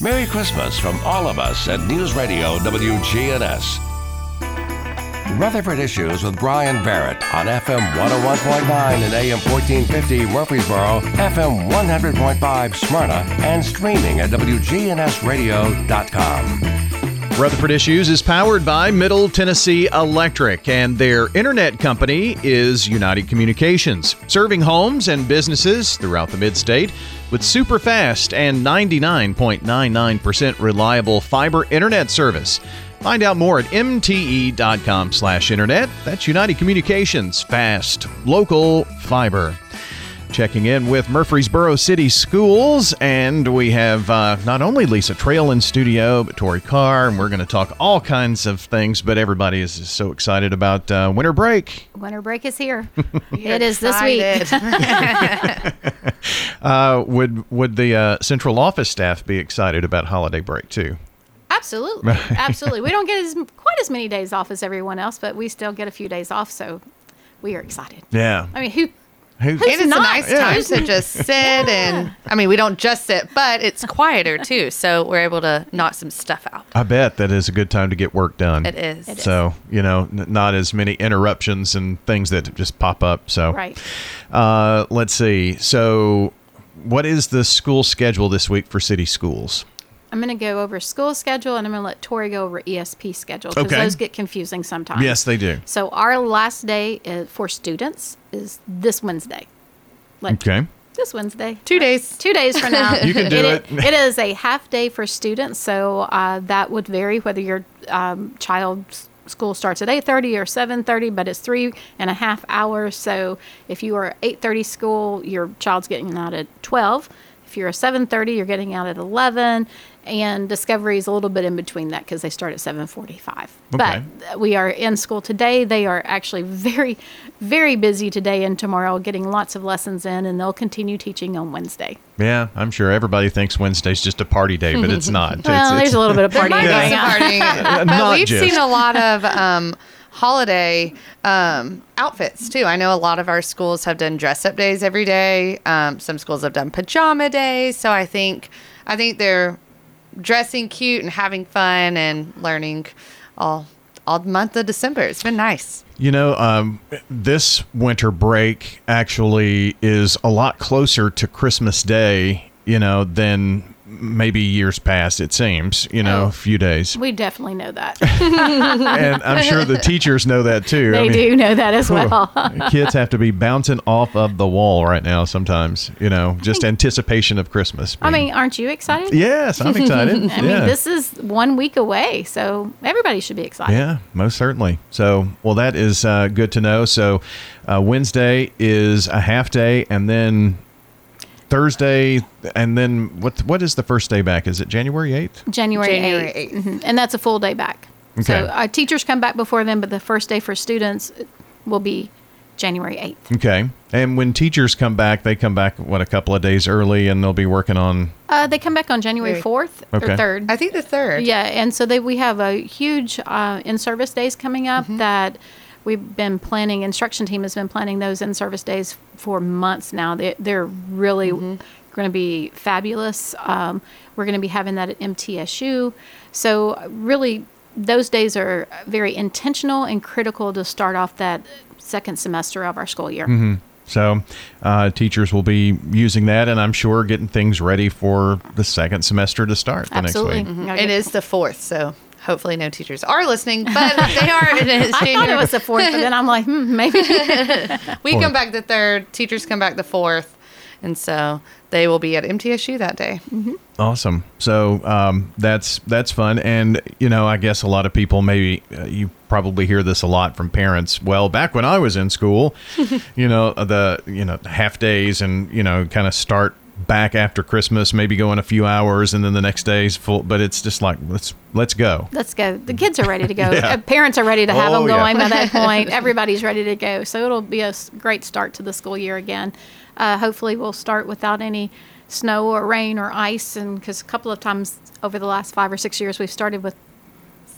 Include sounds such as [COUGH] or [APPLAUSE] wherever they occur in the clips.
Merry Christmas from all of us at News Radio WGNS. Rutherford Issues with Bryan Barrett on FM 101.9 and AM 1450 Murfreesboro, FM 100.5 Smyrna, and streaming at WGNSradio.com. Rutherford Issues is powered by Middle Tennessee Electric, and their internet company is United Communications, serving homes and businesses throughout the mid state with super fast and 99.99% reliable fiber internet service. Find out more at mte.com slash internet. That's United Communications, fast, local, fiber. Checking in with Murfreesboro City Schools, and we have uh, not only Lisa Trail in studio, but Tori Carr, and we're going to talk all kinds of things. But everybody is so excited about uh, winter break. Winter break is here. [LAUGHS] it is this week. [LAUGHS] uh, would would the uh, central office staff be excited about holiday break too? Absolutely, [LAUGHS] absolutely. We don't get as quite as many days off as everyone else, but we still get a few days off, so we are excited. Yeah. I mean, who Who- Who's And it's not? a nice Yeah. time to just [LAUGHS] sit and I mean we don't just sit, but it's quieter too, so we're able to knock some stuff out. I bet that is a good time to get work done. It is. It is. So you know, n- not as many interruptions and things that just pop up. So Right. Uh, let's see. So, what is the school schedule this week for city schools? I'm going to go over school schedule, and I'm going to let Tori go over ESP schedule because Okay. those get confusing sometimes. Yes, they do. So our last day uh, for students is this Wednesday. Like Okay. this Wednesday. Two days. Two days from now. [LAUGHS] You can [LAUGHS] do it. it is a half day for students, so uh, that would vary whether your um, child's school starts at 8.30 or 7.30 but it's three and a half hours so if you are 8.30 school your child's getting out at 12 if you're a 7.30 you're getting out at 11 and discovery is a little bit in between that because they start at 7.45 Okay. but we are in school today they are actually very very busy today and tomorrow getting lots of lessons in and they'll continue teaching on wednesday Yeah, I'm sure everybody thinks Wednesday's just a party day, but it's [LAUGHS] not. well it's, there's it's- a little bit of partying going on partying, [LAUGHS] Not but we've just. seen a lot of um, holiday um, outfits too. I know a lot of our schools have done dress up days every day. Um, some schools have done pajama days. So I think I think they're dressing cute and having fun and learning all all month of December. It's been nice. You know, um, this winter break actually is a lot closer to Christmas Day, you know, than maybe years past, it seems, you know, Oh. a few days. we definitely know that [LAUGHS] and I'm sure the teachers know that too. they do know that as well [LAUGHS] kids have to be bouncing off of the wall right now sometimes, you know, just [LAUGHS] anticipation of Christmas. i mean aren't you excited yes, I'm excited. I yeah. mean, this is one week away, so everybody should be excited. Yeah, most certainly. So, well, that is uh, good to know. So, uh, Wednesday is a half day, and then Thursday, and then what? What is the first day back? Is it January eighth? January, January 8th. 8th. Mhm. And that's a full day back. Okay. So uh, teachers come back before then, but the first day for students will be January 8th. Okay. And when teachers come back, they come back what a couple of days early, and they'll be working on. Uh, they come back on January 4th Okay. or 3rd. I think the third. Yeah, and so they, we have a huge uh, in-service days coming up Mm-hmm. that we've been planning. Instruction team has been planning those in-service days for months now. They, they're really Mm-hmm. going to be fabulous. Um, we're going to be having that at MTSU. So really, those days are very intentional and critical to start off that second semester of our school year. Mm-hmm. So, uh, teachers will be using that, and I'm sure getting things ready for the second semester to start the Absolutely. next week. Gotta It get- is the fourth, so hopefully no teachers are listening, but they are. [LAUGHS] It is I thought it was the fourth, but then I'm like, hmm, maybe. [LAUGHS] We Fourth. come back the third, teachers come back the fourth, and so they will be at MTSU that day. Awesome. So um, that's that's fun, and you know, I guess a lot of people maybe uh, you probably hear this a lot from parents. Well, back when I was in school, [LAUGHS] you know, the you know half days, and you know, kind of start back after Christmas, maybe go in a few hours, and then the next day's full. But it's just like let's let's go. Let's go. The kids are ready to go. [LAUGHS] Yeah. Uh, Parents are ready to have Oh, them yeah. going by that [LAUGHS] point. Everybody's ready to go. So it'll be a great start to the school year again. Uh, hopefully, we'll start without any snow or rain or ice. And because a couple of times over the last five or six years, we've started with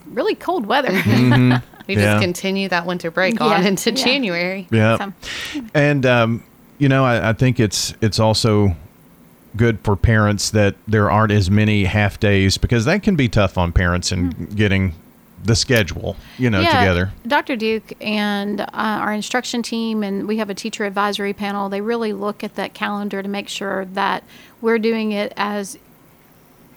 really cold weather. [LAUGHS] We Yeah. just continue that winter break on into yeah. January. Yeah. So- And um, you know, I, I think it's it's also good for parents that there aren't as many half days because that can be tough on parents and getting the schedule, you know, together. Dr. Duke and uh, our instruction team, and we have a teacher advisory panel. They really look at that calendar to make sure that we're doing it as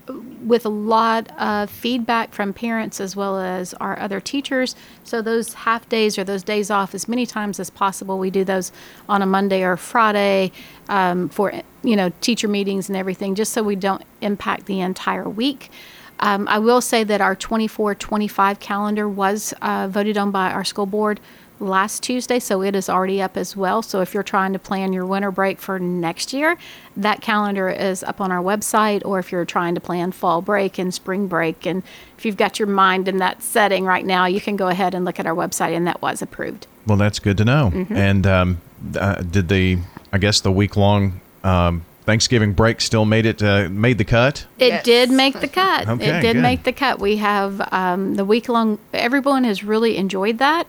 with a lot of feedback from parents as well as our other teachers. So those half days or those days off, as many times as possible, we do those on a Monday or Friday um, for you know teacher meetings and everything, just so we don't impact the entire week. Um, I will say that our 24-25 calendar was uh, voted on by our school board last Tuesday, so it is already up as well. So if you're trying to plan your winter break for next year, that calendar is up on our website. Or if you're trying to plan fall break and spring break, and if you've got your mind in that setting right now, you can go ahead and look at our website, and that was approved. Well, that's good to know. Mm-hmm. And um, uh, did the, I guess, the week long um, Thanksgiving break still made it uh, made the cut? It Yes. did make the cut. [LAUGHS] Okay, it did good. make the cut. We have um, the week long. Everyone has really enjoyed that,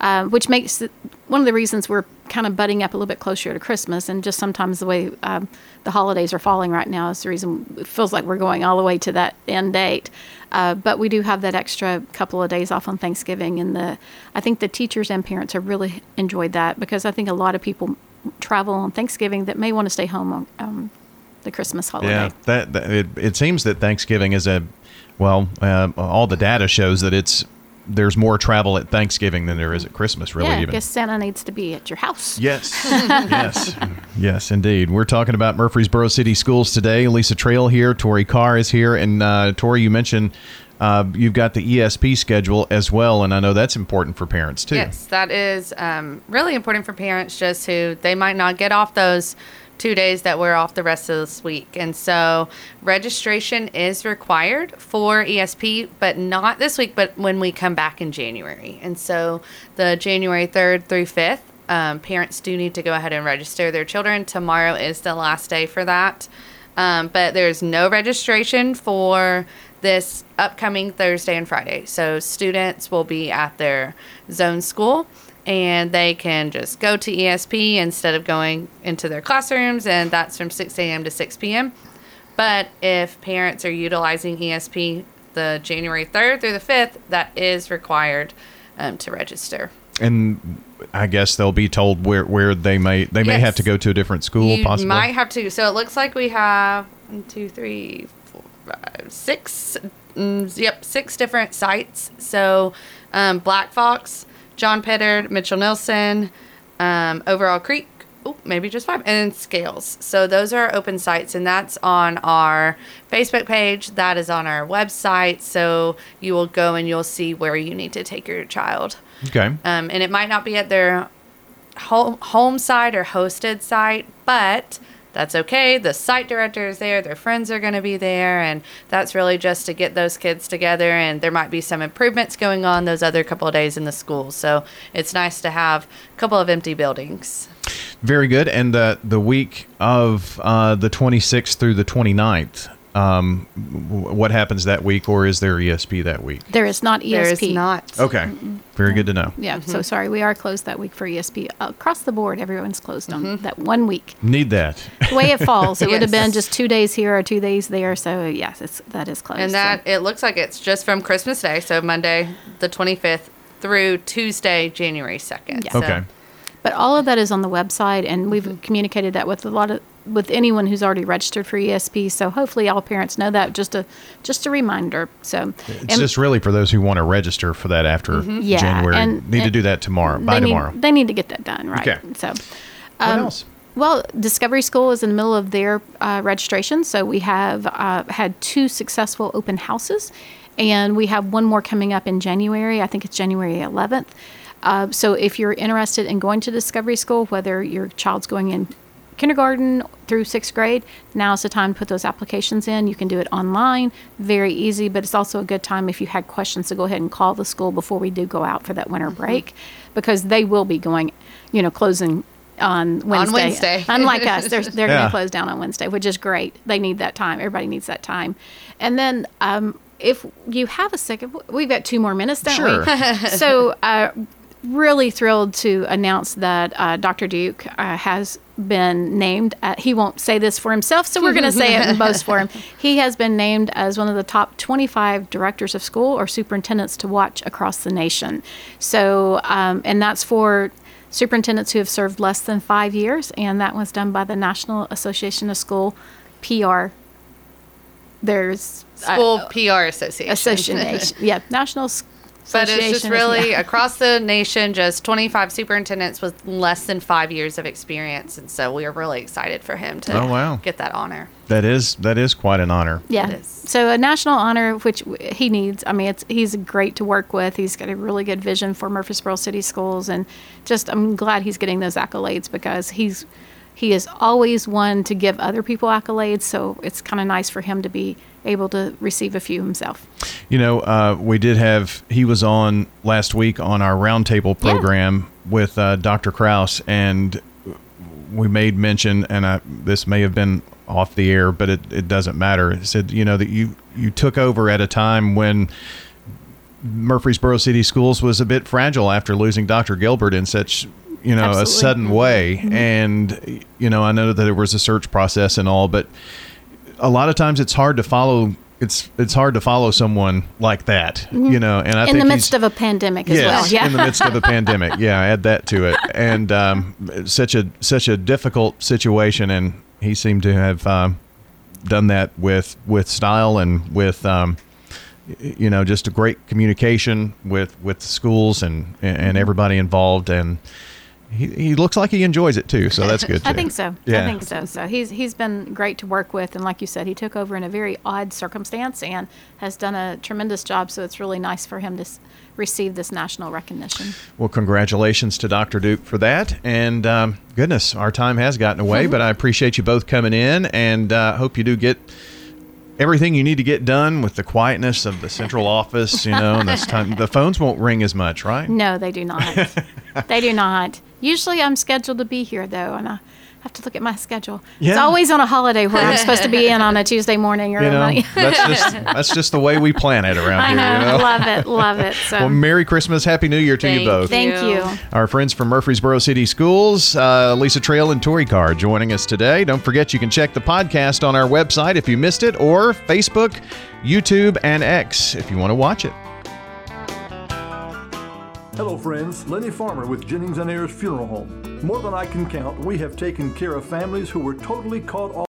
uh, which makes it, one of the reasons we're kind of butting up a little bit closer to Christmas. And just sometimes the way um, the holidays are falling right now is the reason it feels like we're going all the way to that end date. Uh, but we do have that extra couple of days off on Thanksgiving, and the I think the teachers and parents have really enjoyed that because I think a lot of people travel on Thanksgiving that may want to stay home on um, the Christmas holiday. Yeah, that, that it, it seems that Thanksgiving is a well, uh, all the data shows that it's there's more travel at Thanksgiving than there is at Christmas. Really, yeah, I even. guess Santa needs to be at your house. Yes, [LAUGHS] yes, yes, indeed. We're talking about Murfreesboro City Schools today. Lisa Trail here, Tori Carr is here, and uh, Tori, you mentioned uh, you've got the ESP schedule as well, and I know that's important for parents too. Yes, that is um, really important for parents just who they might not get off those two days that we're off the rest of this week. And so registration is required for ESP, but not this week, but when we come back in January. And so the January 3rd through 5th, um, parents do need to go ahead and register their children. Tomorrow is the last day for that. Um, but there's no registration for this upcoming Thursday and Friday. So students will be at their zone school and they can just go to ESP instead of going into their classrooms, and that's from 6 a.m. to 6 p.m. But if parents are utilizing ESP the January 3rd through the 5th, that is required um, to register. and I guess they'll be told where, where they may they may have to go to a different school. you possibly. might have to. So it looks like we have one, two, three, four, five, six. Mm, yep, six different sites. So um, Black Fox, John Pittard, Mitchell Neilson, um, Overall Creek. Oh, maybe just five, and Scales. So those are open sites, and that's on our Facebook page. That is on our website. So you will go and you'll see where you need to take your child. Okay. Um, and it might not be at their home, home site or hosted site, but that's okay. The site director is there, their friends are going to be there, and that's really just to get those kids together. And there might be some improvements going on those other couple of days in the school. So it's nice to have a couple of empty buildings. Very good. And uh, the week of uh, the 26th through the 29th, um, what happens that week, or is there ESP that week? There is not ESP. There is not. Okay. Very good to know. Yeah, so mm-hmm. sorry, we are closed that week for ESP. Across the board, everyone's closed on mm-hmm. that one week. Need that. The way it falls, it would have been [LAUGHS] just two days here or two days there. So yes, it's that is closed. And so- that it looks like it's just from Christmas Day, so Monday the 25th through Tuesday, January 2nd. Yeah. So- Okay. But all of that is on the website, and we've mm-hmm. communicated that with a lot of with anyone who's already registered for ESP. So hopefully, all parents know that. Just a just a reminder. So It's just really for those who want to register for that after Yeah, January. and- need to do that tomorrow, by need, tomorrow. They need to get that done right. Okay. So. what um, else? Well, Discovery School is in the middle of their uh, registration, so we have uh, had two successful open houses, and we have one more coming up in January. I think it's January 11th. Uh, so if you're interested in going to Discovery School, whether your child's going in kindergarten through sixth grade, now's the time to put those applications in. You can do it online, very easy, but it's also a good time if you had questions to go ahead and call the school before we do go out for that winter break, because they will be going, you know, closing on Wednesday. On Wednesday. [LAUGHS] Unlike us, they're, they're going to close down on Wednesday, which is great. They need that time. Everybody needs that time. And then um, if you have a second, we've got two more minutes, don't Sure. we? [LAUGHS] so uh, really thrilled to announce that uh, Dr. Duke uh, has been named. Uh, he won't say this for himself, so we're going to say it and boast for him. [LAUGHS] He has been named as one of the top 25 directors of school or superintendents to watch across the nation. So, um, and that's for superintendents who have served less than five years, and that was done by the National Association of School PR. There's uh, School PR Association. association, yeah, [LAUGHS] National. S- But it's just really yeah. across the nation, just 25 superintendents with less than five years of experience. And so we are really excited for him to Oh, wow. get that honor. That is that is quite an honor. Yeah. It is. So a national honor, which he needs. I mean, it's he's great to work with. He's got a really good vision for Murfreesboro City Schools, and just I'm glad he's getting those accolades because he's he is always one to give other people accolades. So it's kind of nice for him to be able to receive a few himself. You know, uh, we did have he was on last week on our roundtable Yeah. program with uh, Dr. Kraus, and we made mention, and I, this may have been off the air, but it, it doesn't matter. It said, you know, that you you took over at a time when Murfreesboro City Schools was a bit fragile after losing Dr. Gilbert in such you know a sudden way, and you know I know that there was a search process and all, but a lot of times it's hard to follow. It's it's hard to follow someone like that, you know. And I Mm-hmm. In think the midst of a pandemic as yes, well. Yeah. in the midst of a [LAUGHS] pandemic. Yeah, add that to it, and um, such a such a difficult situation, and he seemed to have um, done that with with style and with um, you know just a great communication with with the schools and Mm-hmm. and everybody involved, and he, he looks like he enjoys it too. So [LAUGHS] that's good. Too. I think so. Yeah. I think so. So he's he's been great to work with, and like you said, he took over in a very odd circumstance and has done a tremendous job. So it's really nice for him to s- receive this national recognition. Well, congratulations to Dr. Duke for that. And um, goodness, our time has gotten away, but I appreciate you both coming in and uh, hope you do get everything you need to get done with the quietness of the central office, you know, and this [LAUGHS] time the phones won't ring as much, right? No, they do not. they do not. Usually, I'm scheduled to be here though, and I have to look at my schedule. It's always on a holiday where I'm supposed to be in [LAUGHS] on a Tuesday morning or You know, Monday. that's just that's just the way we plan it around [LAUGHS] I here, know, you know. love it, love it. So Well, Merry Christmas, Happy New Year to you both. thank you. you. Our friends from Murfreesboro City Schools, uh, Lisa Trail and Tori Carr, joining us today. Don't forget you can check the podcast on our website if you missed it, or Facebook, YouTube, and X if you want to watch it. Hello, friends. Lenny Farmer with Jennings and Ayers Funeral Home. More than I can count, we have taken care of families who were totally caught off.